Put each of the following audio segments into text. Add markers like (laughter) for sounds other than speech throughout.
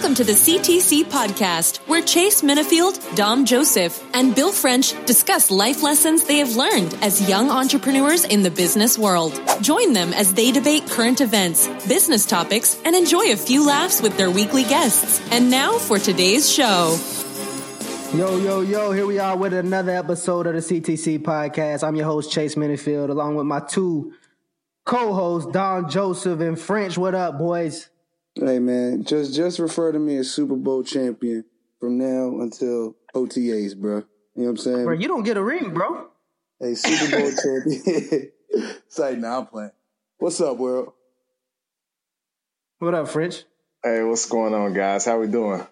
Welcome to the CTC podcast, where Chase Minifield, Dom Joseph, and Bill French discuss life lessons they have learned as young entrepreneurs in the business world. Join them as they debate current events, business topics, and enjoy a few laughs with their weekly guests. And now for today's show. Yo, yo, yo, here we are with another episode of the CTC podcast. I'm your host, Chase Minifield, along with my two co hosts, Dom Joseph and French. What up, boys? Hey man, just just refer to me as Super Bowl champion from now until OTAs, bro. You know what I'm saying? Bro, you don't get a ring, bro. Hey, Super Bowl (laughs) champion. (laughs) Say now I'm playing. What's up, world? What up, French? Hey, what's going on, guys? How we doing?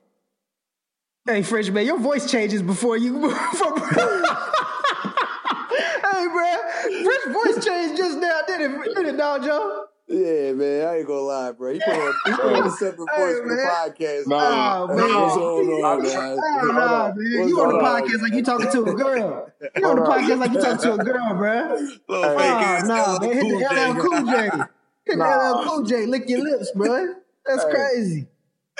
Hey, French man, your voice changes before you. (laughs) Before, hey, bro, French voice changed just now, did it? Did it, Dom Joe? Yeah, man, I ain't gonna lie, bro. You put on, you put on a separate voice for the podcast. Nah, man. what's going on, man. Nah, man. You on the podcast like you talking to a girl. You on the podcast like you talking to a girl, bro. (laughs) Little Oh, fake ass nah, man. Hit the LL Cool J. Hit the Nah. LL Cool J. Lick your lips, bro. That's Hey, crazy.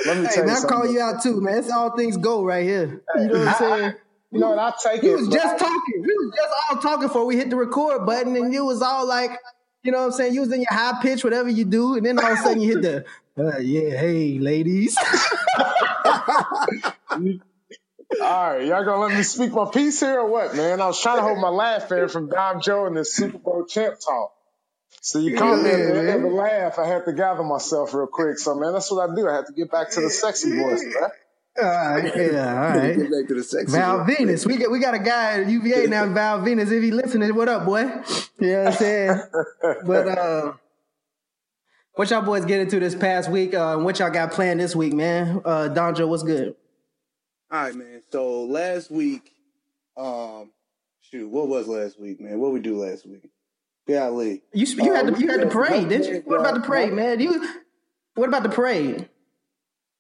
Let me Hey, tell man, you I call you out too, man. It's all things go right here. You know what I'm saying? (laughs) You know what? I'll take We it. was just I- talking. We was just all talking before we hit the record button, and you was all like, you know what I'm saying? You was in your high pitch, whatever you do, and then all of a sudden you hit the, (laughs) uh, yeah, hey, ladies. (laughs) All right, y'all gonna let me speak my piece here or what, man? I was trying to hold my laugh in from Dom Joe and this Super Bowl champ talk. So you caught me at the end of the laugh. I had to gather myself real quick. So man, that's what I do. I have to get back to the sexy voice, man. All right, yeah, all (laughs) right. Get back to the sexy. Val. Venus. We got we got a guy at UVA now, (laughs) Val Venus. If he listening, what up, boy? You know what I'm saying? but uh what y'all boys get into this past week? Uh what y'all got planned this week, man? Uh Donjo, what's good? All right, man. So last week, um, shoot, what was last week, man? What we do last week? Golly. You you had Uh, the you had the parade, didn't you? What about the parade, man? You what about the parade?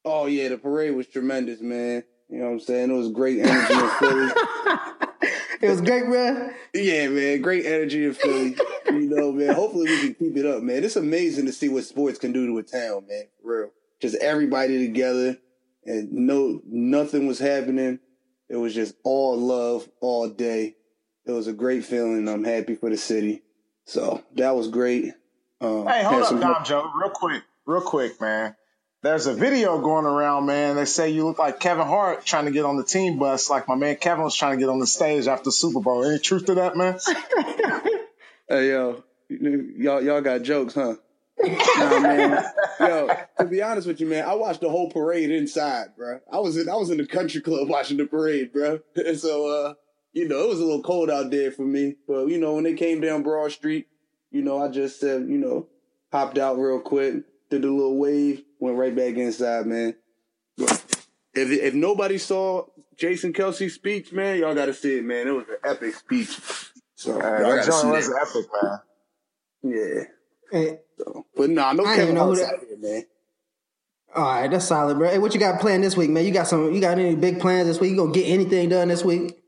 Oh yeah, the parade was tremendous, man. You know what I'm saying? It was great energy in Philly. (laughs) It was great, man. Yeah, man, great energy in Philly. you know, man. Hopefully we can keep it up, man. It's amazing to see what sports can do to a town, man. For real. Just everybody together and no nothing was happening. It was just all love all day. It was a great feeling. I'm happy for the city. So that was great. Um, Hey, hold up, some- Dom Joe, real quick, real quick, man. There's a video going around, man. They say you look like Kevin Hart trying to get on the team bus, like my man Kevin was trying to get on the stage after Super Bowl. Any truth to that, man? (laughs) Hey yo, y'all y'all got jokes, huh? nah, man. Yo, to be honest with you, man, I watched the whole parade inside, bro. I was in I was in the country club (laughs) watching the parade, bro. And (laughs) so, uh, you know, it was a little cold out there for me. But you know, when they came down Broad Street, you know, I just said, you know, hopped out real quick, did a little wave, went right back inside, man. If if nobody saw Jason Kelce's speech, man, y'all got to see it, man. It was an epic speech. So Hey, y'all that gotta see joint was that. epic, man. Yeah. Hey, So, but nah, no I Kevin didn't know who Hart's that- out here, man. all right, that's solid, bro. Hey, what you got planned this week, man? You got some you got any big plans this week? You gonna get anything done this week? (laughs)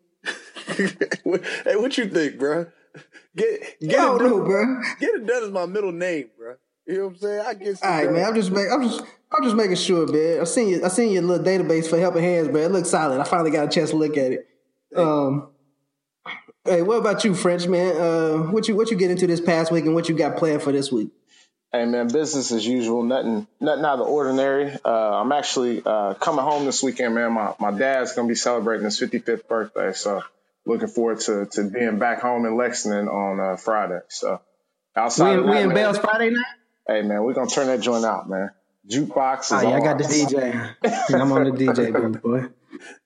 What- hey, what you think, bro? Get get I don't it done. know, bro. Get it done is my middle name, bro. You know what I'm saying? I get. All right, man. I'm just make, I'm just I'm just making sure, man. I seen you I seen your little database for helping hands, bro. It looks solid. I finally got a chance to look at it. Um, hey, what about you, French man? Uh, what you what you get into this past week and what you got planned for this week? Hey man, business as usual. Nothing, nothing out of the ordinary. Uh, I'm actually uh, coming home this weekend, man. My my dad's gonna be celebrating his 55th birthday, so looking forward to to being back home in Lexington on uh, Friday. So We outside in, of we in man, Bell's Friday night. Hey man, we're gonna turn that joint out, man. Jukebox is Oh yeah, I got the DJ. I'm on the DJ booth, boy. (laughs)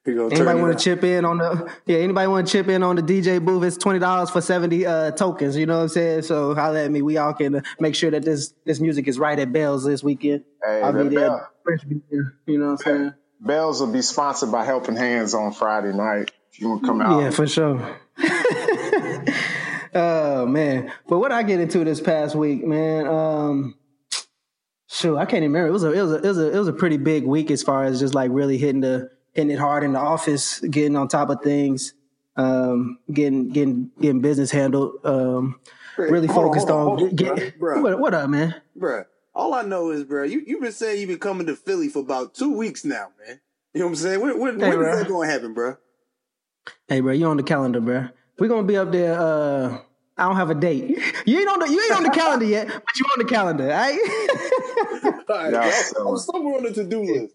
Anybody want to chip in on the yeah? Anybody want to chip in on the DJ booth? It's twenty dollars for seventy uh, tokens. You know what I'm saying? So holla at me. We all can uh, make sure that this this music is right at Bell's this weekend. Hey, I'll be there. Bell- be there. You know what I'm saying? Bells will be sponsored by Helping Hands on Friday night. If you want to come out, Yeah, for sure. (laughs) oh man, but what I get into this past week, man. Um, shoot, I can't even remember. It was a it was a it was a it was a pretty big week as far as just like really hitting the hitting it hard in the office, getting on top of things, um, getting getting getting business handled. Um, really Hold on, focused hold on, hold on, get, bruh, bruh. what, what up, man? Bruh, all I know is, bro, you you've been saying you've been coming to Philly for about two weeks now, man. You know what I'm saying? When, when, Hey, when is that going to happen, bro? Hey, bro, you on the calendar, bro. We're gonna be up there. Uh, I don't have a date. (laughs) You ain't on the you ain't on the calendar yet, but you on the calendar, (laughs) all right? All right, Yeah, bro. so- I'm somewhere on the to do list.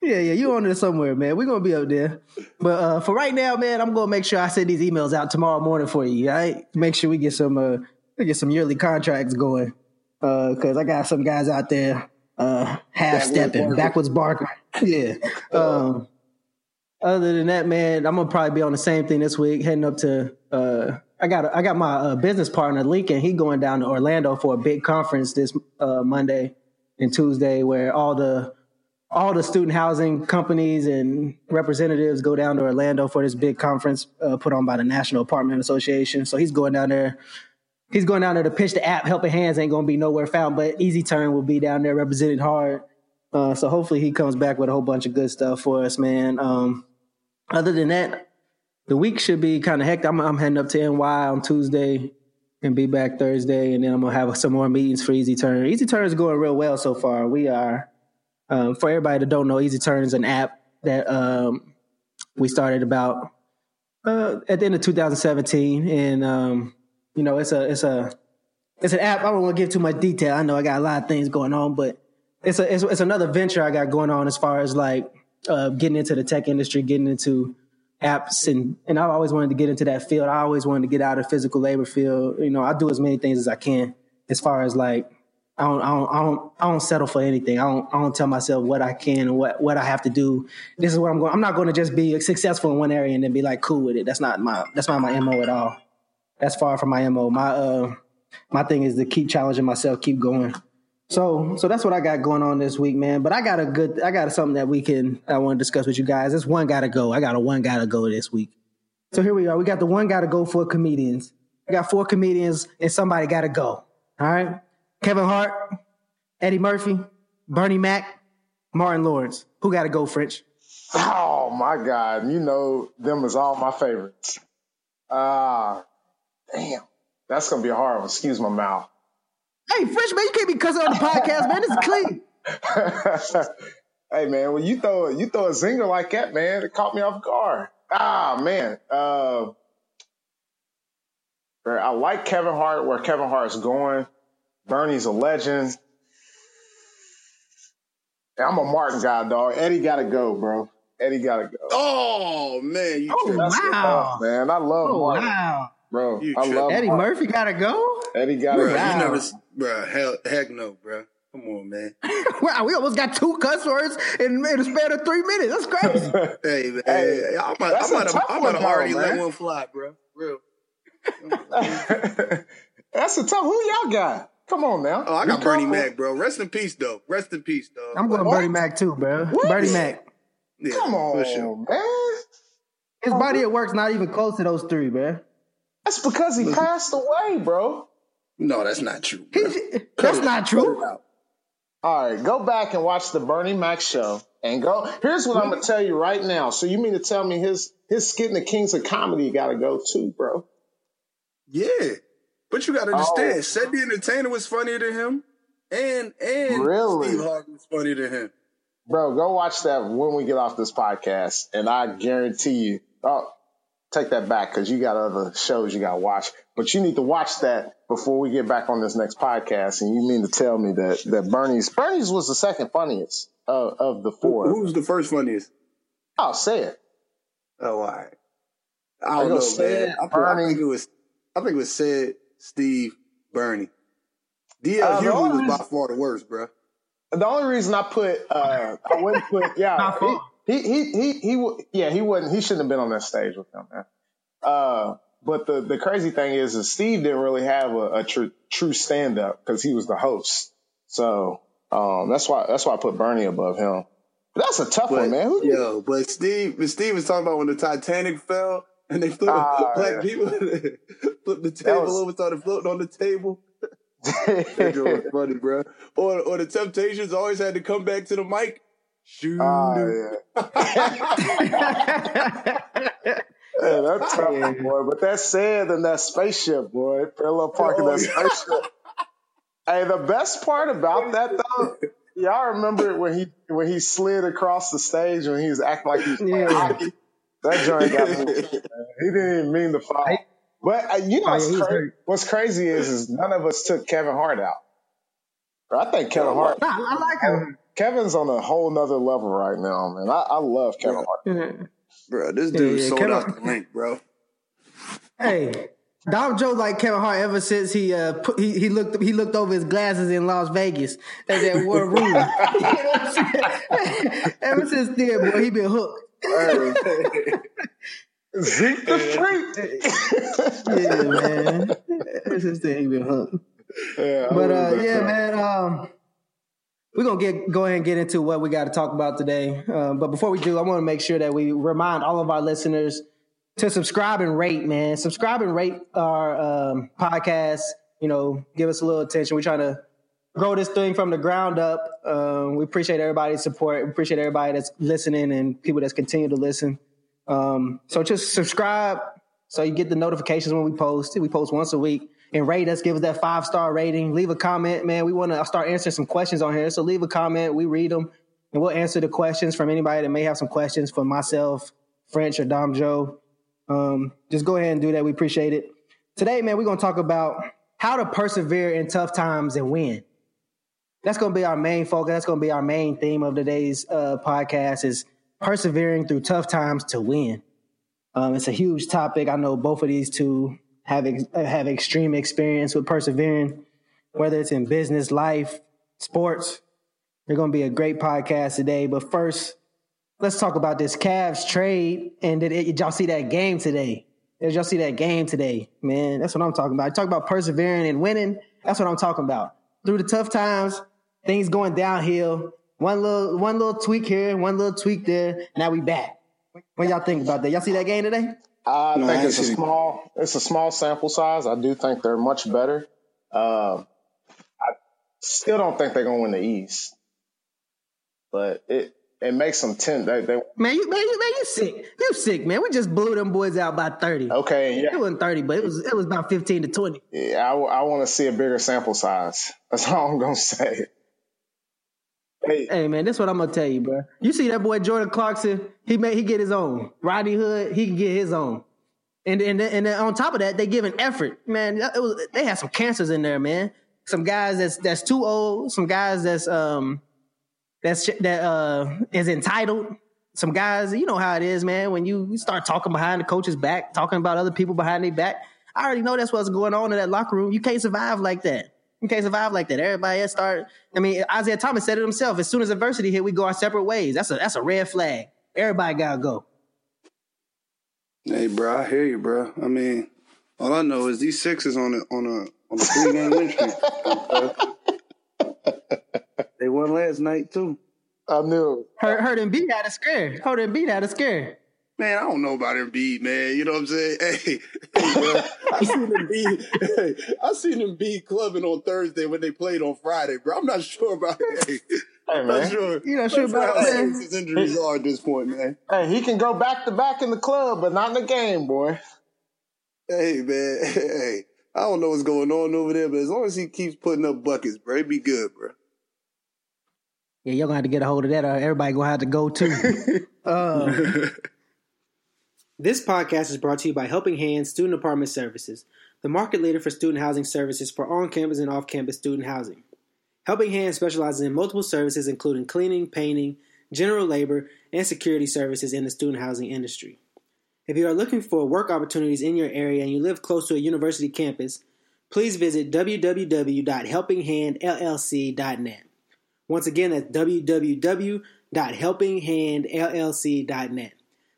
yeah, yeah, you on there somewhere, man. We're gonna be up there. But uh, for right now, man, I'm gonna make sure I send these emails out tomorrow morning for you. All right, make sure we get some uh, get some yearly contracts going. Uh, cause I got some guys out there uh half stepping, Barker. backwards barking. (laughs) Yeah. Um, other than that, man, I'm gonna probably be on the same thing this week, heading up to. Uh, I got I got my uh, business partner Lincoln. He going down to Orlando for a big conference this uh, Monday and Tuesday, where all the all the student housing companies and representatives go down to Orlando for this big conference uh, put on by the National Apartment Association. So he's going down there. He's going down there to pitch the app. Helping Hands ain't to be nowhere found, but Easy Turn will be down there represented hard. Uh, so hopefully he comes back with a whole bunch of good stuff for us, man. Um, other than that, the week should be kind of hectic. I'm, I'm heading up to NY on Tuesday and be back Thursday, and then I'm gonna have some more meetings for Easy Turn. Easy Turn is going real well so far. We are, um, for everybody that don't know, Easy Turn is an app that um, we started about uh, at the end of 2017, and um, you know it's a it's a it's an app. I don't want to give too much detail. I know I got a lot of things going on, but it's a it's, it's another venture I got going on as far as like uh, getting into the tech industry, getting into apps, and and I've always wanted to get into that field. I always wanted to get out of physical labor field. You know, I do as many things as I can as far as like. I don't, I don't, I don't, I don't settle for anything. I don't, I don't tell myself what I can and what, what I have to do. This is what I'm going. I'm not going to just be successful in one area and then be like cool with it. That's not my, that's not my mo at all. That's far from my mo. My, uh, my thing is to keep challenging myself, keep going. So, so that's what I got going on this week, man. But I got a good, I got something that we can, I want to discuss with you guys. This one got to go. I got a one got to go this week. So here we are. We got the one got to go for comedians. We got four comedians and somebody got to go. All right. Kevin Hart, Eddie Murphy, Bernie Mac, Martin Lawrence. Who got to go, French? Oh my God. You know, them is all my favorites. Ah, damn. That's to be hard. Excuse my mouth. Hey, French, man, you can't be cussing on the podcast, man. This is clean. (laughs) hey man, when you throw you throw a zinger like that, man, it caught me off guard. Ah man, uh, I like Kevin Hart where Kevin Hart's going. Bernie's a legend. I'm a Martin guy, dog. Eddie gotta go, bro. Eddie gotta go. Oh man, you Oh, wow. tough, man. I love Oh, Martin, wow. bro. You I love Eddie Martin. Murphy got to go? Eddie gotta Bruh, go. You never, bro. Hell, heck no, bro. Come on, man. (laughs) wow, we almost got two cuss words in, in a span of three minutes. That's crazy. (laughs) Hey, man. Hey, I'm about, that's I'm a tough to, I'm one, about to already let one fly, bro. Real. (laughs) That's a tough. Who y'all got? Come on now. Oh, I got Be Bernie. Mac, bro. Rest in peace, though. Rest in peace, though. I'm going What? Bernie Mac too, bro. What? Bernie Mac. Yeah, Come for sure. on, man. His body at work's not even close to those three, bro. That's because he passed away, bro. No, that's not true. He, Bro. that's not true. All right, go back and watch the Bernie Mac show and go. Here's what I'm gonna tell you right now. So you mean to tell me his his skit in the Kings of Comedy got to go too, bro? Yeah, but you got to Oh. understand, Ced the Entertainer was funnier than him, and and Really? Steve Harvey was funnier than him. Bro, go watch that when we get off this podcast, and I guarantee you. Oh, take that back because you got other shows you got to watch, but you need to watch that before we get back on this next podcast. And you mean to tell me that that Bernie's Bernie's was the second funniest of, of the Who, four? who's the first funniest? I'll say it. Oh, all right. I I don't go know, Ced, man. I, think- I think it was. I think it was Ced, Steve, Bernie. D.L. Uh, Hughley only was by far the worst, bro. The only reason I put, uh, I wouldn't put, (laughs) yeah, he, he, he, he, he, yeah, he wasn't, he shouldn't have been on that stage with them, man. Uh, but the, the crazy thing is, is Steve didn't really have a, a true, true stand up because he was the host. So, um, that's why, that's why I put Bernie above him. But that's a tough But one, man. Who you, yo, but Steve, but Steve was talking about when the Titanic fell and they flipped Ah, black yeah. people (laughs) flipped the table was- over, started floating on the table. (laughs) That joke was funny, bro. Or or the Temptations always had to come back to the mic. Shoot. Ah, 'em. yeah. (laughs) Yeah, that's (laughs) tough, boy. But that said, and that spaceship, boy, parallel parking Oh, that yeah. spaceship. Hey, the best part about that though, y'all remember when he when he slid across the stage when he was acting like he was playing Yeah. hockey? That joint got me. (laughs) He didn't even mean to fall. But uh, you know Oh, what's, cra- what's crazy is is none of us took Kevin Hart out. I think Kevin Hart. Nah, I like him. Kevin's on a whole nother level right now, man. I, I love Kevin Yeah. Hart. Yeah. Bro. This dude yeah, sold Kevin- out the link, bro. Hey, Dom Joe like Kevin Hart ever since he uh put, he he looked he looked over his glasses in Las Vegas at that (laughs) one room. (laughs) You know ever since then, boy, he been hooked. (laughs) Zeke the freak. Yeah, man. Ever since then, he been hooked. yeah, But uh, that yeah, man. Um, we're gonna get go ahead and get into what we got to talk about today. Um, but before we do, I want to make sure that we remind all of our listeners to subscribe and rate. Man, subscribe and rate our um, podcast. You know, give us a little attention. We're trying to grow this thing from the ground up. Um, we appreciate everybody's support. We appreciate everybody that's listening and people that's continue to listen. Um, so just subscribe so you get the notifications when we post. We post once a week. And rate us, give us that five star rating. Leave a comment, man. We want to start answering some questions on here. So leave a comment. We read them and we'll answer the questions from anybody that may have some questions for myself, French, or Dom Joe. Um, just go ahead and do that. We appreciate it. Today, man, we're going to talk about how to persevere in tough times and win. That's going to be our main focus. That's going to be our main theme of today's uh, podcast is persevering through tough times to win. Um, it's a huge topic. I know both of these two have ex- have extreme experience with persevering, whether it's in business, life, sports. They're going to be a great podcast today. But first, let's talk about this Cavs trade. And did, it, did y'all see that game today? Did y'all see that game today? Man, that's what I'm talking about. I Talk about persevering and winning. That's what I'm talking about. Through the tough times, things going downhill. One little one little tweak here, one little tweak there. Now we back. What y'all think about that? Y'all see that game today? I No, think ain't it's a seen it. small it's a small sample size. I do think they're much better. Um, I still don't think they're gonna win the East, but it it makes them ten. They, they Man, you man, you man, you sick. You sick, man. We just blew them boys out by 30. okay. yeah. It wasn't 30, but it was it was about 15 to 20. yeah I, want to see a bigger sample size. (laughs) That's all I'm gonna say. Hey, Hey man, that's what I'm gonna tell you, bro. You see that boy Jordan Clarkson? He made he get his own. Rodney Hood, he can get his own. And and and on top of that, they give an effort, man. It was they had some cancers in there, man. Some guys that's that's too old. Some guys that's um that's that uh is entitled. Some guys, you know how it is, man. When you start talking behind the coach's back, talking about other people behind their back, I already know that's what's going on in that locker room. You can't survive like that. You can't survive like that. Everybody else start. I mean, Isaiah Thomas said it himself. As soon as adversity hit, we go our separate ways. That's a that's a red flag. Everybody gotta go. Hey, bro, I hear you, bro. I mean, all I know is these sixes on a on a on a three game win streak. they won last night too. I knew. Heard heard him beat out of scare. Heard him beat out of scare. Man, I don't know about Embiid, man. You know what I'm saying? (laughs) Hey, hey bro, I seen Embiid. (laughs) Hey, I seen Embiid clubbing on Thursday when they played on Friday, bro. I'm not sure about it. Hey, Hey I'm not man. sure. You not sure I'm not about how that? serious his injuries are at this point, man. Hey, he can go back to back in the club, but not in the game, boy. Hey, man. (laughs) Hey, I don't know what's going on over there, but as long as he keeps putting up buckets, bro, he be good, bro. Yeah, y'all gonna have to get a hold of that, or everybody gonna have to go too. uh, This podcast is brought to you by Helping Hands Student Apartment Services, the market leader for student housing services for on campus and off campus student housing. Helping Hands specializes in multiple services, including cleaning, painting, general labor, and security services in the student housing industry. If you are looking for work opportunities in your area and you live close to a university campus, please visit www.helpinghandllc.net. Once again, that's www.helpinghandllc.net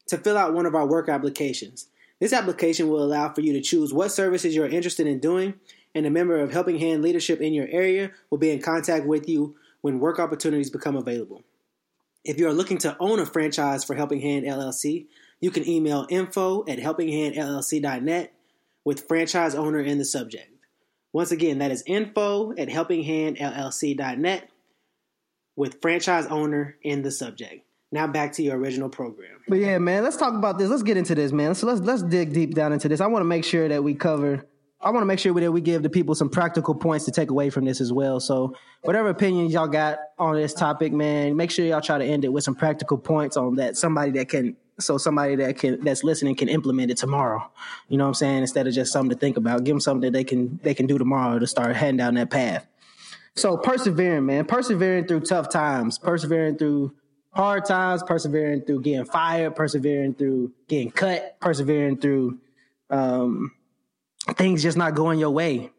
to fill out one of our work applications. This application will allow for you to choose what services you're interested in doing, and a member of Helping Hand leadership in your area will be in contact with you when work opportunities become available. If you are looking to own a franchise for Helping Hand LLC, you can email info at helpinghandllc.net with franchise owner in the subject. Once again, that is info at helpinghandllc.net with franchise owner in the subject. Now back to your original program. but yeah, man, let's talk about this. Let's get into this, man. So let's let's dig deep down into this. I want to make sure that we cover I want to make sure that we give the people some practical points to take away from this as well. So, whatever opinions y'all got on this topic, man, make sure y'all try to end it with some practical points on that somebody that can, so somebody that can that's listening can implement it tomorrow. You know what I'm saying? Instead of just something to think about, give them something that they can they can do tomorrow to start heading down that path. So, persevering, man, persevering through tough times, persevering through hard times, persevering through getting fired, persevering through getting cut, persevering through um, things just not going your way.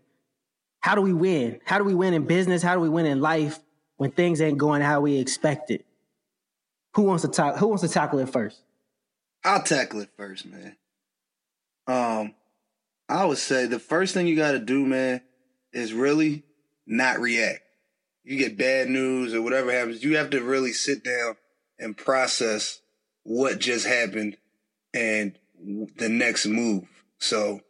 How do we win? How do we win in business? How do we win in life when things ain't going how we expected? Who wants to talk? Who wants to tackle it first? I'll tackle it first, man. Um, I would say the first thing you got to do, man, is really not react. You get bad news or whatever happens, you have to really sit down and process what just happened and the next move. So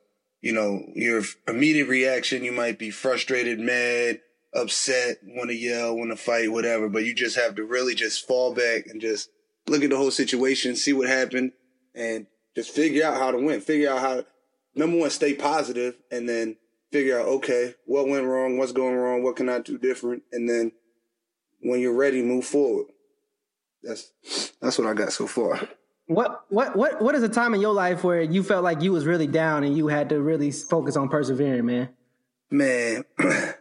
you know, your immediate reaction, you might be frustrated, mad, upset, want to yell, want to fight, whatever, but you just have to really just fall back and just look at the whole situation, see what happened, and just figure out how to win. Figure out how, to, number one, stay positive, and then figure out, okay, what went wrong, what's going wrong, what can I do different, and then when you're ready, move forward. That's that's what I got so far. What what what what is a time in your life where you felt like you was really down and you had to really focus on persevering, man? Man, (clears throat)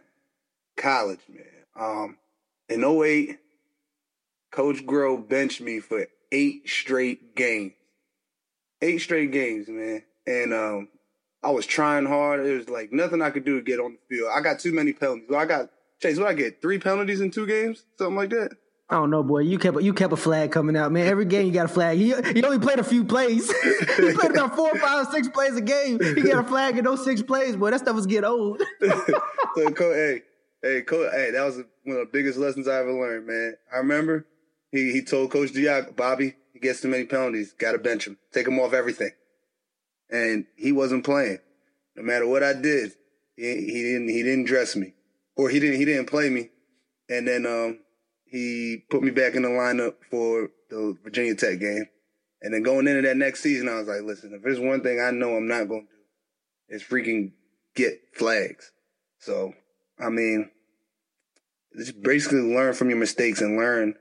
college, man. Um, in 08, Coach Groh benched me for eight straight games. Eight straight games, man. And um, I was trying hard. It was like nothing I could do to get on the field. I got too many penalties. I got Chase. What I get? Three penalties in two games, something like that. I don't know, boy. You kept you kept a flag coming out, man. Every game you got a flag. He, he only played a few plays. (laughs) he played about four, five, six plays a game. He got a flag in those six plays, boy. That stuff was getting old. (laughs) so, hey, hey, coach, hey, that was one of the biggest lessons I ever learned, man. I remember he he told Coach Diaco, Bobby, he gets too many penalties, got to bench him, take him off everything, and he wasn't playing. No matter what I did, he, he didn't he didn't dress me, or he didn't he didn't play me, and then um he put me back in the lineup for the Virginia Tech game. And then going into that next season, I was like, listen, if there's one thing I know I'm not going to do, is freaking get flags. So, I mean, just basically learn from your mistakes and learn,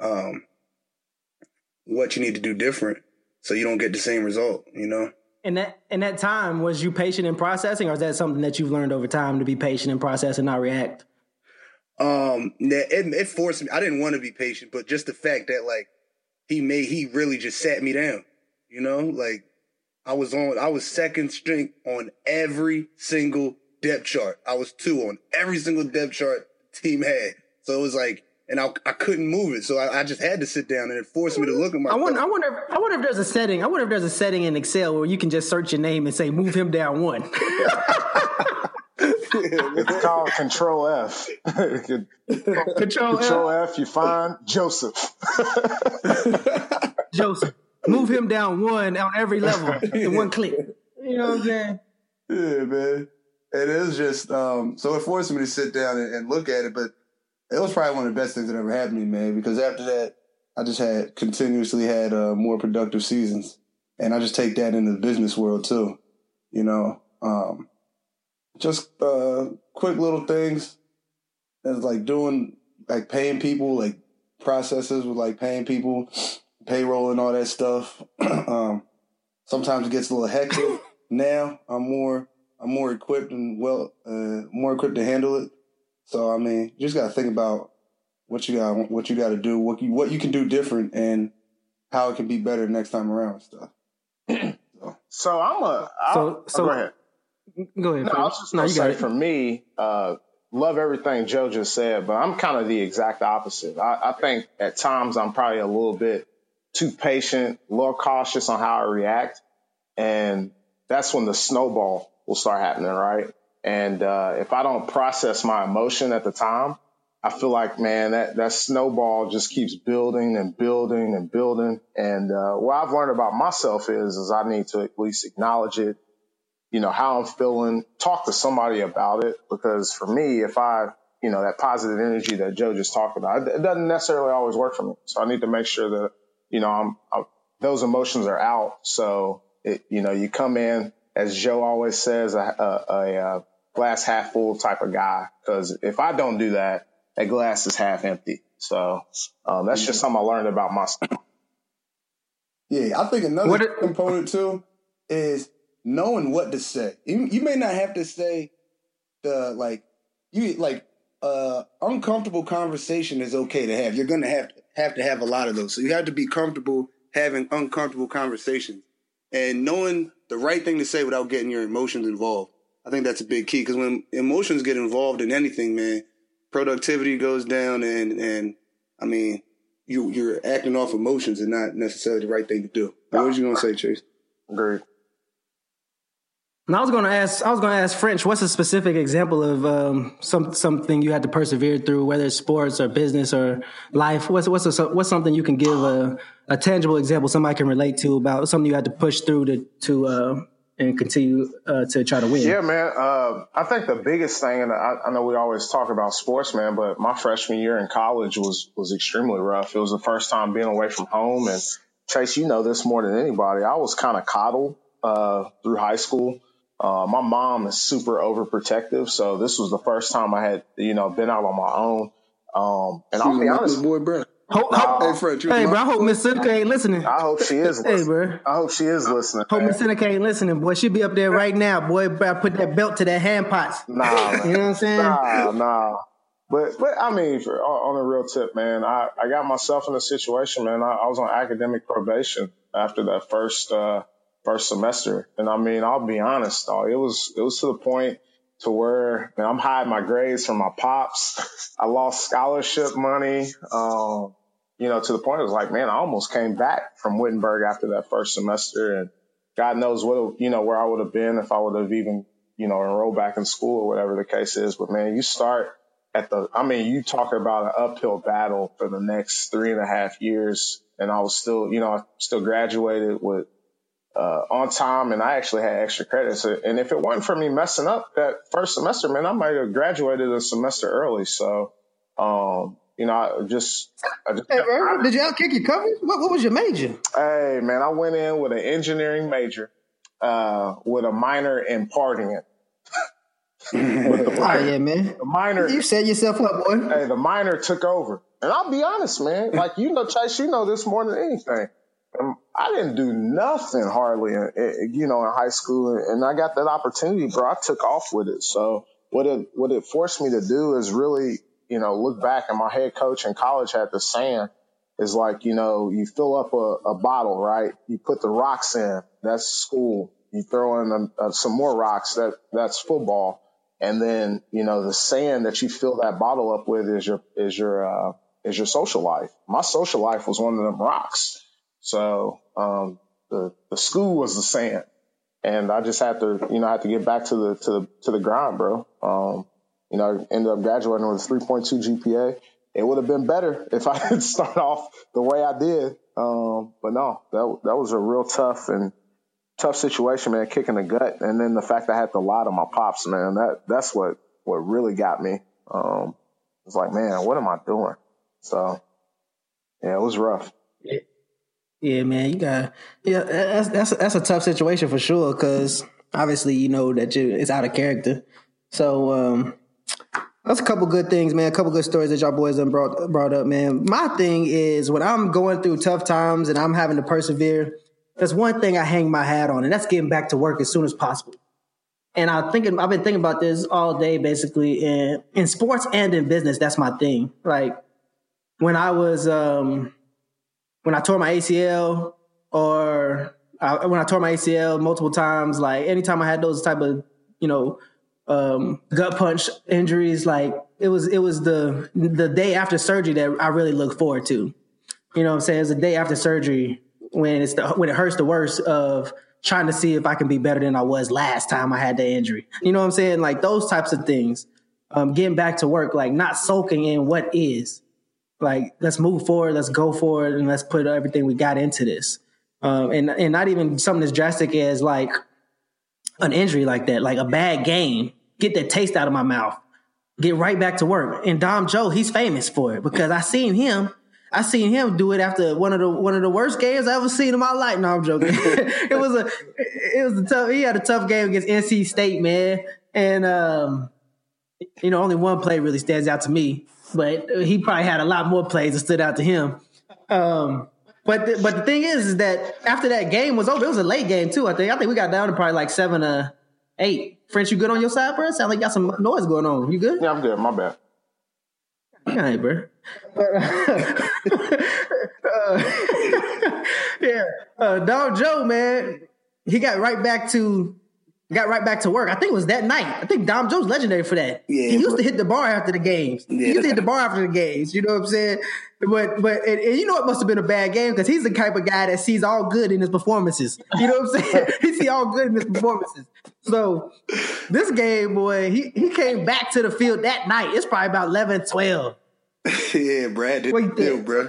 um, what you need to do different so you don't get the same result, you know? In that in that time, was you patient in processing, or is that something that you've learned over time to be patient in process and not react? Um, it, it forced me. I didn't want to be patient, but just the fact that like he made, he really just sat me down. You know, like I was on, I was second string on every single depth chart. I was two on every single depth chart team had. So it was like, and I, I couldn't move it. So I, I just had to sit down and it forced me to look at my. I wonder, I wonder, if, I wonder if there's a setting. I wonder if there's a setting in Excel where you can just search your name and say, move him down one. (laughs) it's (laughs) called Control F. Control, (laughs) Control F. F. You find Joseph. (laughs) Joseph, move him down one on every level in one click. You know what I'm saying? Yeah, man. It is just um, so it forced me to sit down and, and look at it, but it was probably one of the best things that ever happened to me, man. Because after that, I just had continuously had uh, more productive seasons, and I just take that into the business world too. You know, um, just uh, quick little things as like doing like paying people like processes with like paying people payroll and all that stuff. (clears throat) Um, sometimes it gets a little hectic. (coughs) Now i'm more i'm more equipped and well uh, more equipped to handle it. So i mean you just got to think about what you got what you got to do what you what you can do different and how it can be better next time around and stuff. (coughs) So, so i'm a I'll, so so oh, go ahead No, I was just no, gonna say for me, uh, love everything Joe just said, but I'm kind of the exact opposite. I, I, think at times I'm probably a little bit too patient, a little cautious on how I react, and that's when the snowball will start happening, right? And uh, if I don't process my emotion at the time, I feel like man, that that snowball just keeps building and building and building. And uh, what I've learned about myself is, is I need to at least acknowledge it, you know, how I'm feeling, talk to somebody about it. Because for me, if I, you know, that positive energy that Joe just talked about, it doesn't necessarily always work for me. So I need to make sure that, you know, I'm, I'm those emotions are out. So it, you know, you come in as Joe always says, a, a, a, a glass half full type of guy. Because if I don't do that, that glass is half empty. So um, that's just something I learned about myself. Yeah, I think another it, component too is knowing what to say. You, you may not have to say the like you like uh uncomfortable conversation is okay to have. You're gonna have to have to have a lot of those. So you have to be comfortable having uncomfortable conversations and knowing the right thing to say without getting your emotions involved. I think that's a big key because when emotions get involved in anything, man, productivity goes down and and I mean you you're acting off emotions and not necessarily the right thing to do. What was you gonna say, Chase? Agreed. And I was going to ask, I was going to ask French, what's a specific example of um, some something you had to persevere through, whether it's sports or business or life? What's what's a, what's something you can give a, a tangible example somebody can relate to about something you had to push through to to uh, and continue uh, to try to win? Yeah, man. Uh, I think the biggest thing, and I, I, know we always talk about sports, man, but my freshman year in college was was extremely rough. It was the first time being away from home, and Chase, you know this more than anybody. I was kind of coddled uh, through high school. Uh, my mom is super overprotective, so this was the first time I had, you know, been out on my own. Um, and I'll be honest, boy, bro. Hope, hope, hey, Fred, hey, bro. I hope Miss Seneca ain't listening. I hope she is. Listening. Hey, bro. I hope she is listening. Hope Miss Seneca ain't listening, boy. She'll be up there right now, boy. Bro, put that belt to that hand pots. Nah, man. (laughs) you know what I'm saying? Nah, nah. But, but I mean, for, on a real tip, man, I, I got myself in a situation, man. I, I was on academic probation after that first, uh, first semester. And I mean, I'll be honest, though, it was it was to the point to where man, I'm hiding my grades from my pops. (laughs) I lost scholarship money. Um, you know, to the point it was like, man, I almost came back from Wittenberg after that first semester, and God knows what you know where I would have been if I would have even you know enrolled back in school or whatever the case is. But man, you start at the, I mean, you talk about an uphill battle for the next three and a half years, and I was still, you know, I still graduated with uh, on time and I actually had extra credits. And if it wasn't for me messing up that first semester, man, I might have graduated a semester early. So, um, you know, I just, I just hey, bro, did you outkick your coverage? What, what was your major? Hey, man, I went in with an engineering major, uh, with a minor in partying. oh yeah, man. The minor, you set yourself up, boy. Hey, the minor took over, and I'll be honest, man. Like you know, Chase, you know this more than anything. Um, I didn't do nothing hardly, you know, in high school, and I got that opportunity, bro. I took off with it. So what it what it forced me to do is really, you know, look back. And my head coach in college had the saying, is like, you know, you fill up a, a bottle, right? You put the rocks in. That's school. You throw in a, a, some more rocks. That that's football. And then, you know, the sand that you fill that bottle up with is your is your uh, is your social life. My social life was one of them rocks. So um, the the school was the same, and I just had to you know I had to get back to the to the to the grind, bro. Um, you know, I ended up graduating with a 3.2 GPA. It would have been better if I (laughs) had started off the way I did. Um, but no, that that was a real tough and tough situation, man, kicking the gut. And then the fact I had to lie to my pops, man, that that's what what really got me. Um, it's like, man, what am I doing? So yeah, it was rough. Yeah, man, you got yeah. That's that's that's a tough situation for sure because obviously you know that you it's out of character. So um, that's a couple good things, man. A couple good stories that y'all boys done brought brought up, man. My thing is when I'm going through tough times and I'm having to persevere, there's one thing I hang my hat on, and that's getting back to work as soon as possible. And I'm thinking, I've been thinking about this all day, basically, in in sports and in business. That's my thing. Like when I was um when I tore my ACL or I, when I tore my ACL multiple times, like anytime I had those type of, you know, um, gut punch injuries, like it was, it was the, the day after surgery that I really look forward to. You know what I'm saying? It's the day after surgery when it's the, when it hurts the worst of trying to see if I can be better than I was last time I had the injury. You know what I'm saying? Like those types of things. Um, getting back to work, like not soaking in what is like let's move forward, let's go forward, and let's put everything we got into this. Um, and and not even something as drastic as like an injury like that, like a bad game. Get that taste out of my mouth. Get right back to work. And Dom Joe, he's famous for it because I seen him I seen him do it after one of the one of the worst games I ever seen in my life. No, I'm joking. (laughs) it was a it was a tough. He had a tough game against NC State, man, and um, you know, only one play really stands out to me, but he probably had a lot more plays that stood out to him. Um, but the, but the thing is, is that after that game was over, it was a late game too. I think I think we got down to probably like seven uh eight. French, you good on your side, bro? Sound like you got some noise going on. You good? Yeah, I'm good. My bad. All right, bro. uh, (laughs) yeah, uh, Dom Joe, man, he got right back to got right back to work. I think it was that night. I think Dom Joe's legendary for that. Yeah, he used to hit the bar after the games. Yeah. He used to hit the bar after the games. You know what I'm saying? But but and, and you know it must have been a bad game because he's the type of guy that sees all good in his performances. You know what I'm saying? (laughs) he see all good in his performances. So this game, boy, he he came back to the field that night. It's probably about 11, 12. (laughs) yeah, Brad What you think? bro.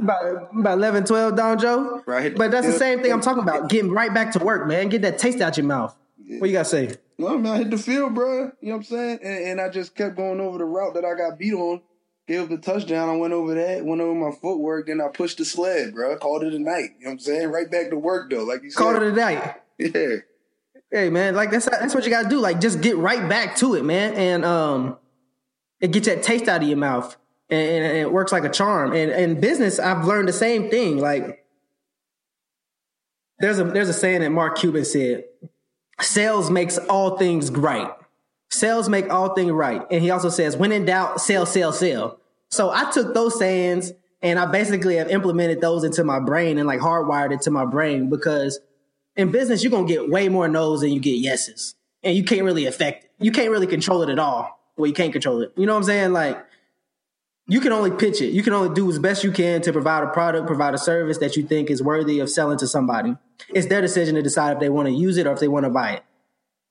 About, about 11, 12, Dom Joe. Right. But that's the same thing I'm talking about. Getting right back to work, man. Get that taste out your mouth. What you got to say? No, man, I hit the field, bro. You know what I'm saying? And, and I just kept going over the route that I got beat on. Gave up the touchdown. I went over that, went over my footwork, then I pushed the sled, bro. Called it a night. You know what I'm saying? Right back to work, though. Like you said. Call it a night. Yeah. Hey man, like that's that's what you gotta do. Like just get right back to it, man, and um, it gets that taste out of your mouth, and, and it works like a charm. And in business, I've learned the same thing. Like there's a there's a saying that Mark Cuban said, "Sales makes all things right. Sales make all things right." And he also says, "When in doubt, sell, sell, sell." So I took those sayings and I basically have implemented those into my brain and like hardwired it to my brain because in business, you're gonna get way more no's than you get yeses. And you can't really affect it. You can't really control it at all. Well, you can't control it. You know what I'm saying? Like you can only pitch it. You can only do as best you can to provide a product, provide a service that you think is worthy of selling to somebody. It's their decision to decide if they want to use it or if they want to buy it.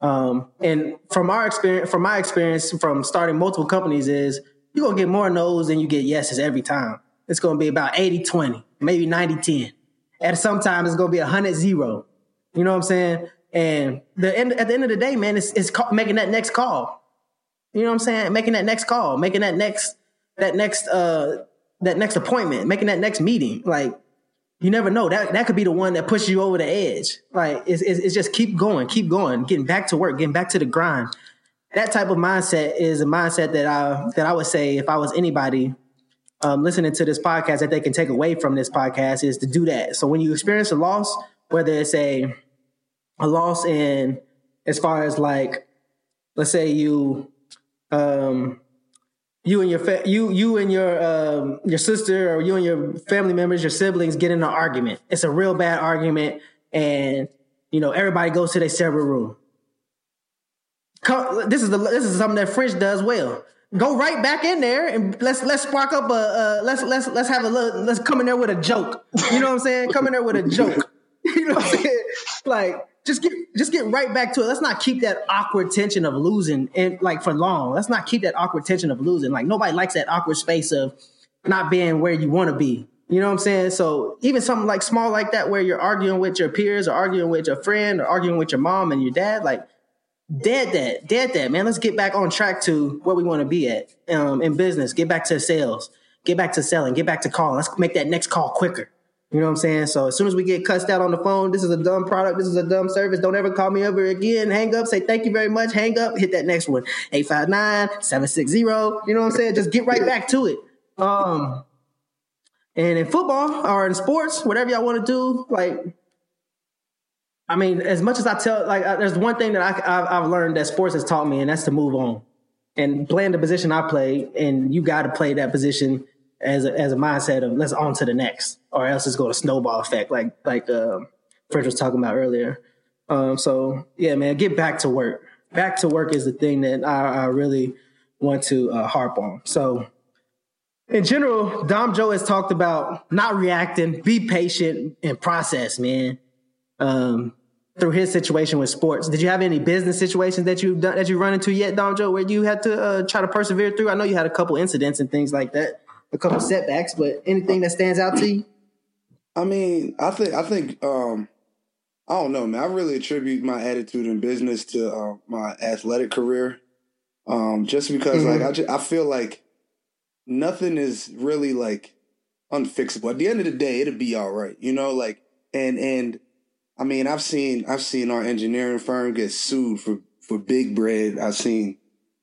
Um, and from our experience, from my experience from starting multiple companies is you're going to get more no's than you get yeses every time. It's going to be about 80, 20, maybe 90, 10. At sometimes it's going to be 100, zero. You know what I'm saying? And the end, at the end of the day, man, it's, it's ca- making that next call. You know what I'm saying? Making that next call, making that next, that next, uh, that next appointment, making that next meeting. Like, you never know. That that could be the one that pushes you over the edge. Like, it's, it's, it's just keep going, keep going, getting back to work, getting back to the grind. That type of mindset is a mindset that I that I would say if I was anybody um, listening to this podcast that they can take away from this podcast is to do that. So when you experience a loss, whether it's a a loss in as far as like let's say you um you and your fa- you you and your um your sister or you and your family members your siblings get in an argument it's a real bad argument and you know everybody goes to their separate room Co- this is the this is something that French does well. Go right back in there and let's let's spark up a uh, let's let's let's have a little let's come in there with a joke. You know what I'm saying? Come in there with a joke. (laughs) You know what I'm saying? Like just get just get right back to it. Let's not keep that awkward tension of losing and like for long. Let's not keep that awkward tension of losing. Like nobody likes that awkward space of not being where you want to be. You know what I'm saying? So even something like small like that where you're arguing with your peers or arguing with your friend or arguing with your mom and your dad, like dead that, dead that, man. Let's get back on track to where we want to be at um, in business. Get back to sales. Get back to selling. Get back to calling. Let's make that next call quicker. You know what I'm saying? So as soon as we get cussed out on the phone, this is a dumb product. This is a dumb service. Don't ever call me ever again. Hang up. Say thank you very much. Hang up. Hit that next one. 859-760. You know what I'm saying? Just get right back to it. Um, and in football or in sports, whatever y'all want to do, like I mean, as much as I tell, like, uh, there's one thing that I, I've, I've learned that sports has taught me, and that's to move on. And playing the position I play, and you got to play that position as a, as a mindset of let's on to the next, or else it's going to snowball effect, like like uh, French was talking about earlier. Um, so yeah, man, get back to work. Back to work is the thing that I, I really want to uh, harp on. So in general, Dom Joe has talked about not reacting, be patient, and process, man. Um, through his situation with sports, did you have any business situations that you've done that you run into yet, Dom Joe, where you had to uh, try to persevere through? I know you had a couple incidents and things like that, a couple setbacks, but anything that stands out to you? I mean, I think I think um I don't know, man. I really attribute my attitude in business to uh, my athletic career. Um, just because, Mhm. like, I just, I feel like nothing is really like unfixable. At the end of the day, it'll be all right. You know, like and and I mean, I've seen I've seen our engineering firm get sued for for big bread. I've seen,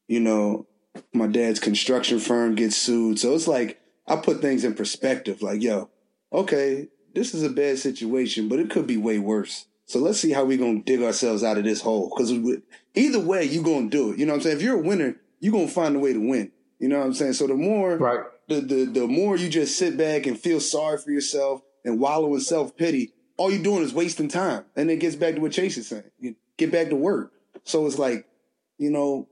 you know, my dad's construction firm gets sued. So it's like I put things in perspective. Like, yo, okay, this is a bad situation, but it could be way worse. So let's see how we're gonna dig ourselves out of this hole. Because either way, you gonna do it. You know what I'm saying? If you're a winner, you gonna find a way to win. You know what I'm saying? So the more right. the, the the more you just sit back and feel sorry for yourself and wallow in self pity, all you're doing is wasting time. And it gets back to what Chase is saying. You get back to work. So it's like, you know,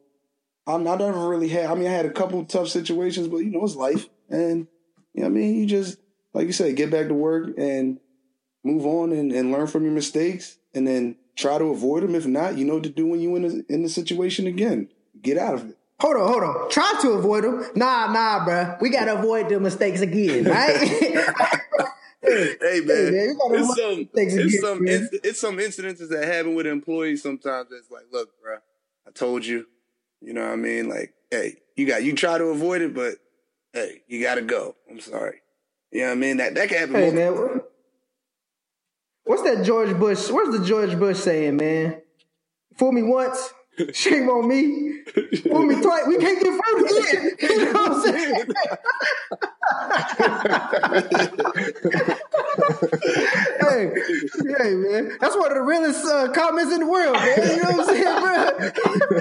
I'm I don't really had. I mean I had a couple tough situations, but you know, it's life. And you know I mean, you just like you said, get back to work and move on and, and learn from your mistakes and then try to avoid them. If not, you know what to do when you in in the situation again. Get out of it. Hold on, hold on. Try to avoid them. Nah, nah, bruh. We gotta avoid the mistakes again, right? (laughs) hey man, hey, man it's some it's again, some it's some incidences that happen with employees sometimes. It's like, look, bro, I told you. You know what I mean? Like, hey, you got you try to avoid it, but hey, you gotta go. I'm sorry. You know what I mean? That that can happen. Hey man, what's that George Bush? What's the George Bush saying, man? Fool me once, (laughs) Shame on me. Fool me twice. We can't get fooled (laughs) again. You know what I'm saying? (laughs) hey, hey, man. That's one of the realest uh, comments in the world, man. You know what I'm saying, bro? (laughs)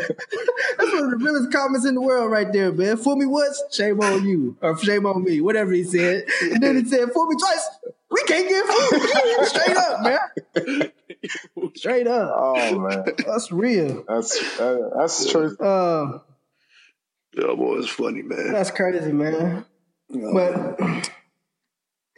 That's one of the realest comments in the world right there, man. Fool me once, shame on you. Or shame on me, whatever he said. And then he said, fool me twice, we can't get fooled. (laughs) Straight up, man. Straight up. Oh man, that's real. That's uh, that's true. Uh, yeah, boy, it's funny, man. That's crazy, man. but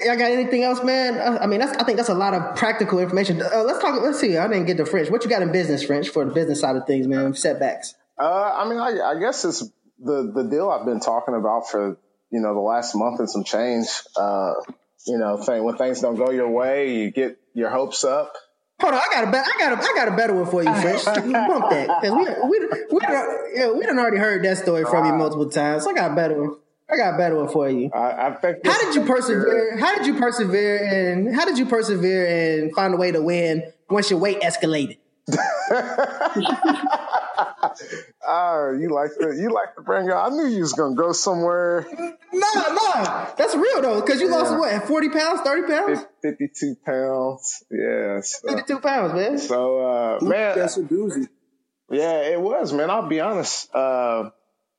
I got anything else, man? I, I, mean, that's I think that's a lot of practical information. Uh, let's talk. Let's see. I didn't get to French. What you got in business, French, for the business side of things, man? Setbacks. Uh, I mean, I, I guess it's the the deal I've been talking about for you know the last month and some change. Uh, you know, thing, when things don't go your way, you get your hopes up Hold on, I got a better, I got a, I got a better one for you, French. (laughs) Bump that because we, we, we, yeah, we done already heard that story from you multiple times. So I got a better one. I got a better one for you. I, I think. How did you persevere? How did you persevere? And how did you persevere and find a way to win once your weight escalated? (laughs) oh, you like the you like to bring up. I knew you was gonna go somewhere. No, no, that's real though, because you yeah. lost what, forty pounds, thirty pounds, fifty-two pounds. Yeah, so, fifty-two pounds, man. So, uh, man, that's a doozy. Yeah, it was, man. I'll be honest. Uh,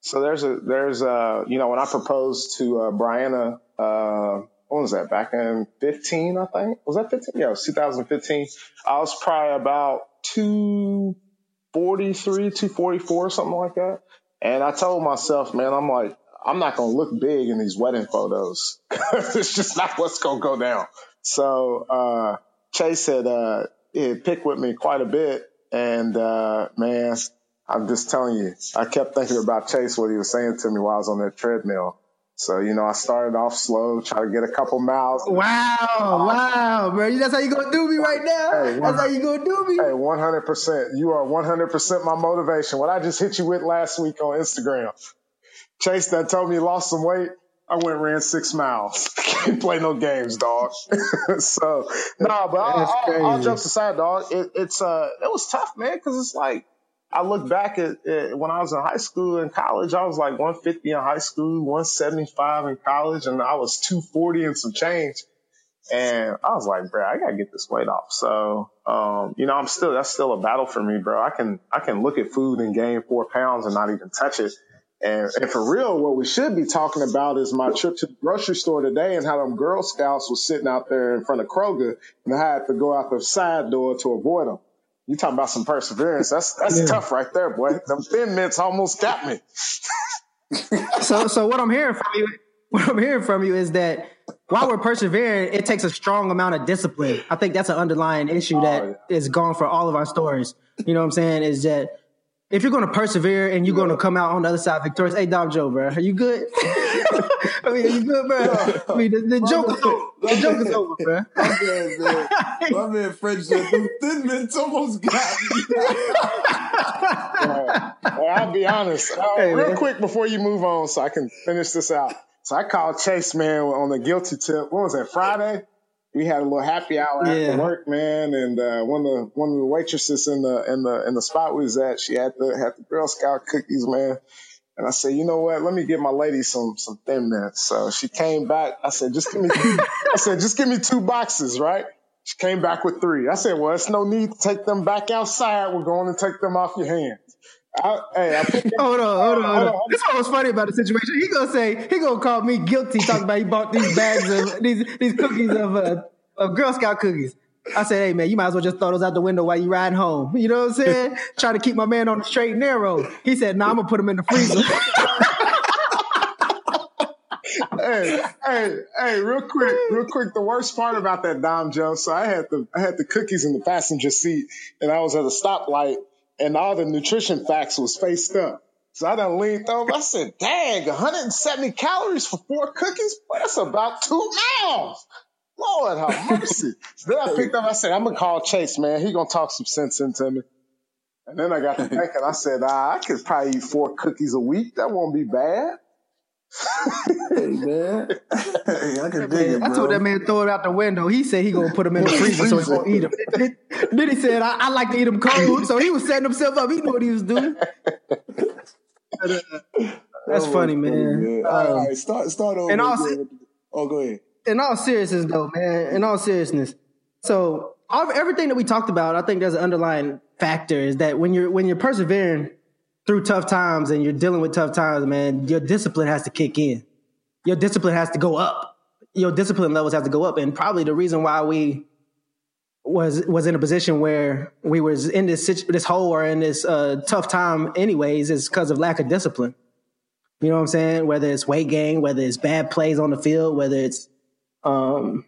so there's a there's a you know when I proposed to uh, Brianna, uh, what was that back in 15? I think was that 15? Yeah, it was 2015. I was probably about 243, 244, something like that. And I told myself, man, I'm like, I'm not to look big in these wedding photos. (laughs) it's just not what's to go down. So, uh, Chase had, uh, had picked with me quite a bit. And, uh, man, I'm just telling you, I kept thinking about Chase, what he was saying to me while I was on that treadmill. So, you know, I started off slow, try to get a couple miles. Wow, wow, bro. That's how you gonna do me right now? Hey, That's how you gonna do me? Hey, 100%. You are 100% my motivation. What I just hit you with last week on Instagram. Chase that told me he lost some weight. I went ran six miles. (laughs) Can't play no games, dog. (laughs) so, no, nah, but all, all, all, jokes aside, dog, it, it's, uh, it was tough, man, cause it's like, I look back at, at, when I was in high school and college, I was like 150 in high school, 175 in college, and I was 240 and some change. And I was like, bro, I gotta get this weight off. So, um, you know, I'm still, that's still a battle for me, bro. I can, I can look at food and gain four pounds and not even touch it. And, and for real, what we should be talking about is my trip to the grocery store today and how them Girl Scouts was sitting out there in front of Kroger and I had to go out the side door to avoid them. You talking about some perseverance? That's that's yeah. tough right there, boy. Them thin mints almost got me. so so what I'm hearing from you, what I'm hearing from you is that while we're persevering, it takes a strong amount of discipline. I think that's an underlying issue oh, that oh, yeah. is gone for all of our stories. You know what I'm saying? Is that if you're going to persevere and you're yeah. going to come out on the other side victorious, hey, Dom Joe, bro, are you good? (laughs) I mean, are you good, bro? I mean, the, the joke is over. The joke is over, bro. My man, man. (laughs) My man French said, thin mints almost got me. I'll be honest. Uh, hey, real man. quick before you move on so I can finish this out. So I called Chase, man, on the guilty tip. What was that, Friday? We had a little happy hour Yeah. after work, man, and uh, one of the one of the waitresses in the in the in the spot we was at, she had the had the Girl Scout cookies, man. And I said, you know what? Let me get my lady some some thin mints. So she came back. I said, just give me two. (laughs) I said, just give me two boxes, right? She came back with three. I said, well, it's no need to take them back outside. We're going to take them off your hands. I, hey, I Hold on, hold on, hold on. on. This is what was funny about the situation. He gonna say he gonna call me guilty talking about he bought these bags of these these cookies of uh, of Girl Scout cookies. I said, hey man, you might as well just throw those out the window while you riding home. You know what I'm saying? (laughs) Trying to keep my man on the straight and narrow. He said, nah, I'm gonna put them in the freezer. (laughs) (laughs) hey, hey, hey, real quick, real quick. The worst part about that Dom Joe, so I had the I had the cookies in the passenger seat, and I was at a stoplight, and all the nutrition facts was faced up. So I done leaned over. I said, "Dang, 170 calories for four cookies? Boy, that's about two miles." Lord have mercy. so then I picked up. I said, "I'm gonna call Chase, man. He gonna talk some sense into me." And then I got to thinking. I said, ah, "I could probably eat four cookies a week. That won't be bad." Hey, man. hey, I can dig it, I told that man throw it out the window. He said he gonna put them in the freezer so he gonna eat them. (laughs) then he said I, I like to eat them cold, so he was setting himself up. He knew what he was doing. But, uh, that's Oh, funny, man. All right, Um, all right, start start over. and also- oh, go ahead. in all seriousness, though, man, in all seriousness, so all, everything that we talked about, I think there's an underlying factor is that when you're when you're persevering through tough times and you're dealing with tough times, man, your discipline has to kick in. Your discipline has to go up. Your discipline levels have to go up, and probably the reason why we was was in a position where we was in this this hole or in this uh, tough time, anyways, is because of lack of discipline. You know what I'm saying? Whether it's weight gain, whether it's bad plays on the field, whether it's um,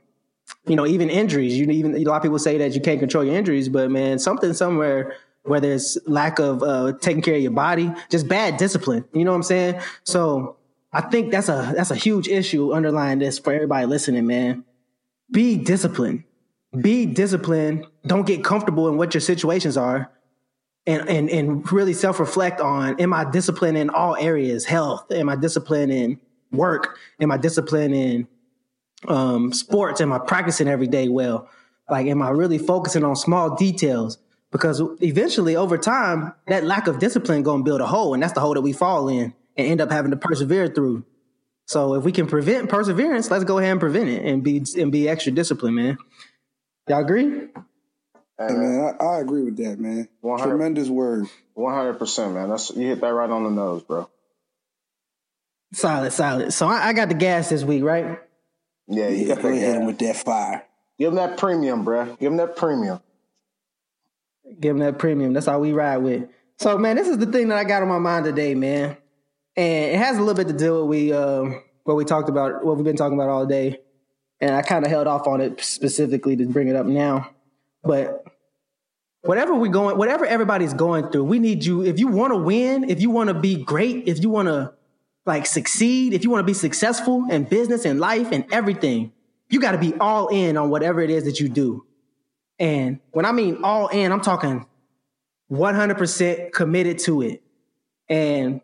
you know, even injuries. You even a lot of people say that you can't control your injuries, but man, something somewhere whether it's lack of uh, taking care of your body, just bad discipline. You know what I'm saying? So I think that's a that's a huge issue underlying this for everybody listening, man. Be disciplined. Be disciplined. Don't get comfortable in what your situations are. And, and and really self-reflect on am I disciplined in all areas? Health? Am I disciplined in work? Am I disciplined in um, sports? Am I practicing every day well? Like, am I really focusing on small details? Because eventually, over time, that lack of discipline going to build a hole, and that's the hole that we fall in and end up having to persevere through. So, if we can prevent perseverance, let's go ahead and prevent it and be and be extra disciplined, man. Y'all agree? Hey, man, I, I agree with that, man. 100. Tremendous word. One hundred percent, man. That's you hit that right on the nose, bro. Solid, solid. So I, I got the gas this week, right? Yeah, you Yeah, got go that. ahead gas. with that fire. Give him that premium, bro. Give him that premium. Give them that premium. That's all we ride with. So, man, this is the thing that I got on my mind today, man, and it has a little bit to do with we um, what we talked about, what we've been talking about all day, and I kind of held off on it specifically to bring it up now. But whatever we're going, whatever everybody's going through, we need you. If you want to win, if you want to be great, if you want to like succeed, if you want to be successful in business and life and everything, you got to be all in on whatever it is that you do. And when I mean all in, I'm talking 100% committed to it. And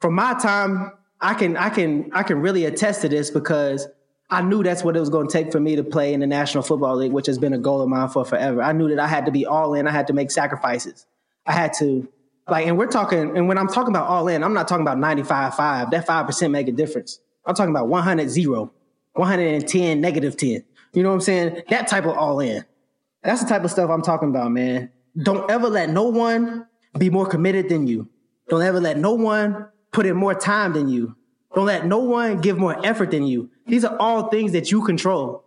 from my time, I can I can I can really attest to this because I knew that's what it was going to take for me to play in the National Football League, which has been a goal of mine for forever. I knew that I had to be all in. I had to make sacrifices. I had to like, and we're talking, and when I'm talking about all in, I'm not talking about 95 5. That 5% make a difference. I'm talking about 100 0, 110 negative 10. You know what I'm saying? That type of all in. That's the type of stuff I'm talking about, man. Don't ever let no one be more committed than you. Don't ever let no one put in more time than you. Don't let no one give more effort than you. These are all things that you control.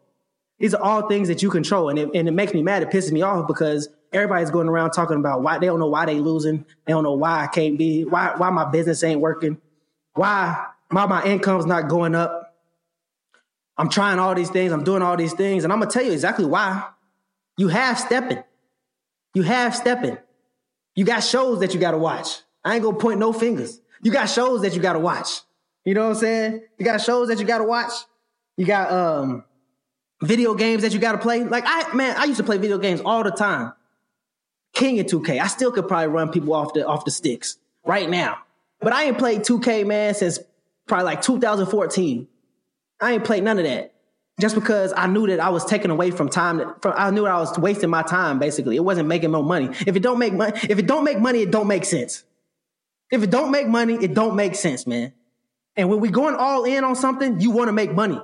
These are all things that you control. And it, and it makes me mad. It pisses me off because everybody's going around talking about why they don't know why they losing. They don't know why I can't be, why, why my business ain't working, why, why my income's not going up. I'm trying all these things. I'm doing all these things. And I'm going to tell you exactly why. You half stepping. You half stepping. You got shows that you got to watch. I ain't to point no fingers. You got shows that you got to watch. You know what I'm saying? You got shows that you got to watch. You got um video games that you got to play. Like I man, I used to play video games all the time. King in 2K. I still could probably run people off the off the sticks right now. But I ain't played 2K man since probably like 2014. I ain't played none of that. Just because I knew that I was taking away from time from, I knew I was wasting my time basically. It wasn't making no money. If it don't make money, if it don't make money, it don't make sense. If it don't make money, it don't make sense, man. And when we going all in on something, you want to make money.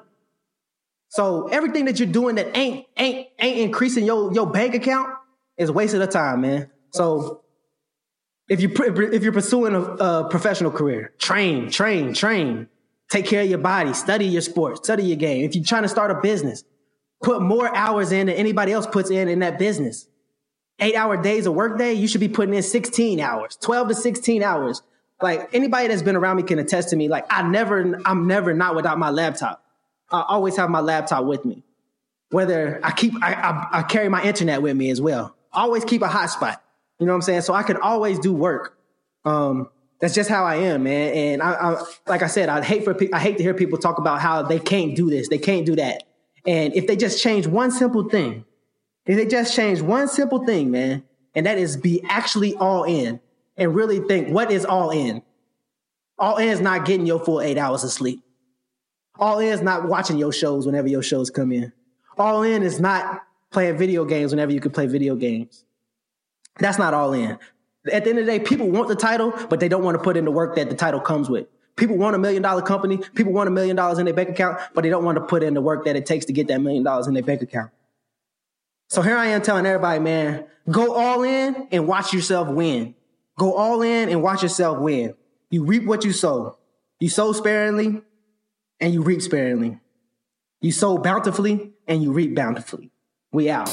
So everything that you're doing that ain't ain't ain't increasing your your bank account is a waste of time, man. So if you if you're pursuing a, a professional career, train, train, train. Take care of your body, study your sport, study your game. If you're trying to start a business, put more hours in than anybody else puts in in that business. Eight hour days of workday, you should be putting in 16 hours, 12 to 16 hours. Like anybody that's been around me can attest to me. Like I never, I'm never not without my laptop. I always have my laptop with me. Whether I keep, I, I, I carry my internet with me as well. Always keep a hotspot. You know what I'm saying? So I can always do work. Um, that's just how I am, man. And I, I like I said, I hate for pe- I hate to hear people talk about how they can't do this, they can't do that. And if they just change one simple thing, if they just change one simple thing, man, and that is be actually all in and really think what is all in. All in is not getting your full eight hours of sleep. All in is not watching your shows whenever your shows come in. All in is not playing video games whenever you can play video games. That's not all in. At the end of the day, people want the title, but they don't want to put in the work that the title comes with. People want a million dollar company. People want a million dollars in their bank account, but they don't want to put in the work that it takes to get that million dollars in their bank account. So here I am telling everybody, man, go all in and watch yourself win. Go all in and watch yourself win. You reap what you sow. You sow sparingly and you reap sparingly. You sow bountifully and you reap bountifully. We out.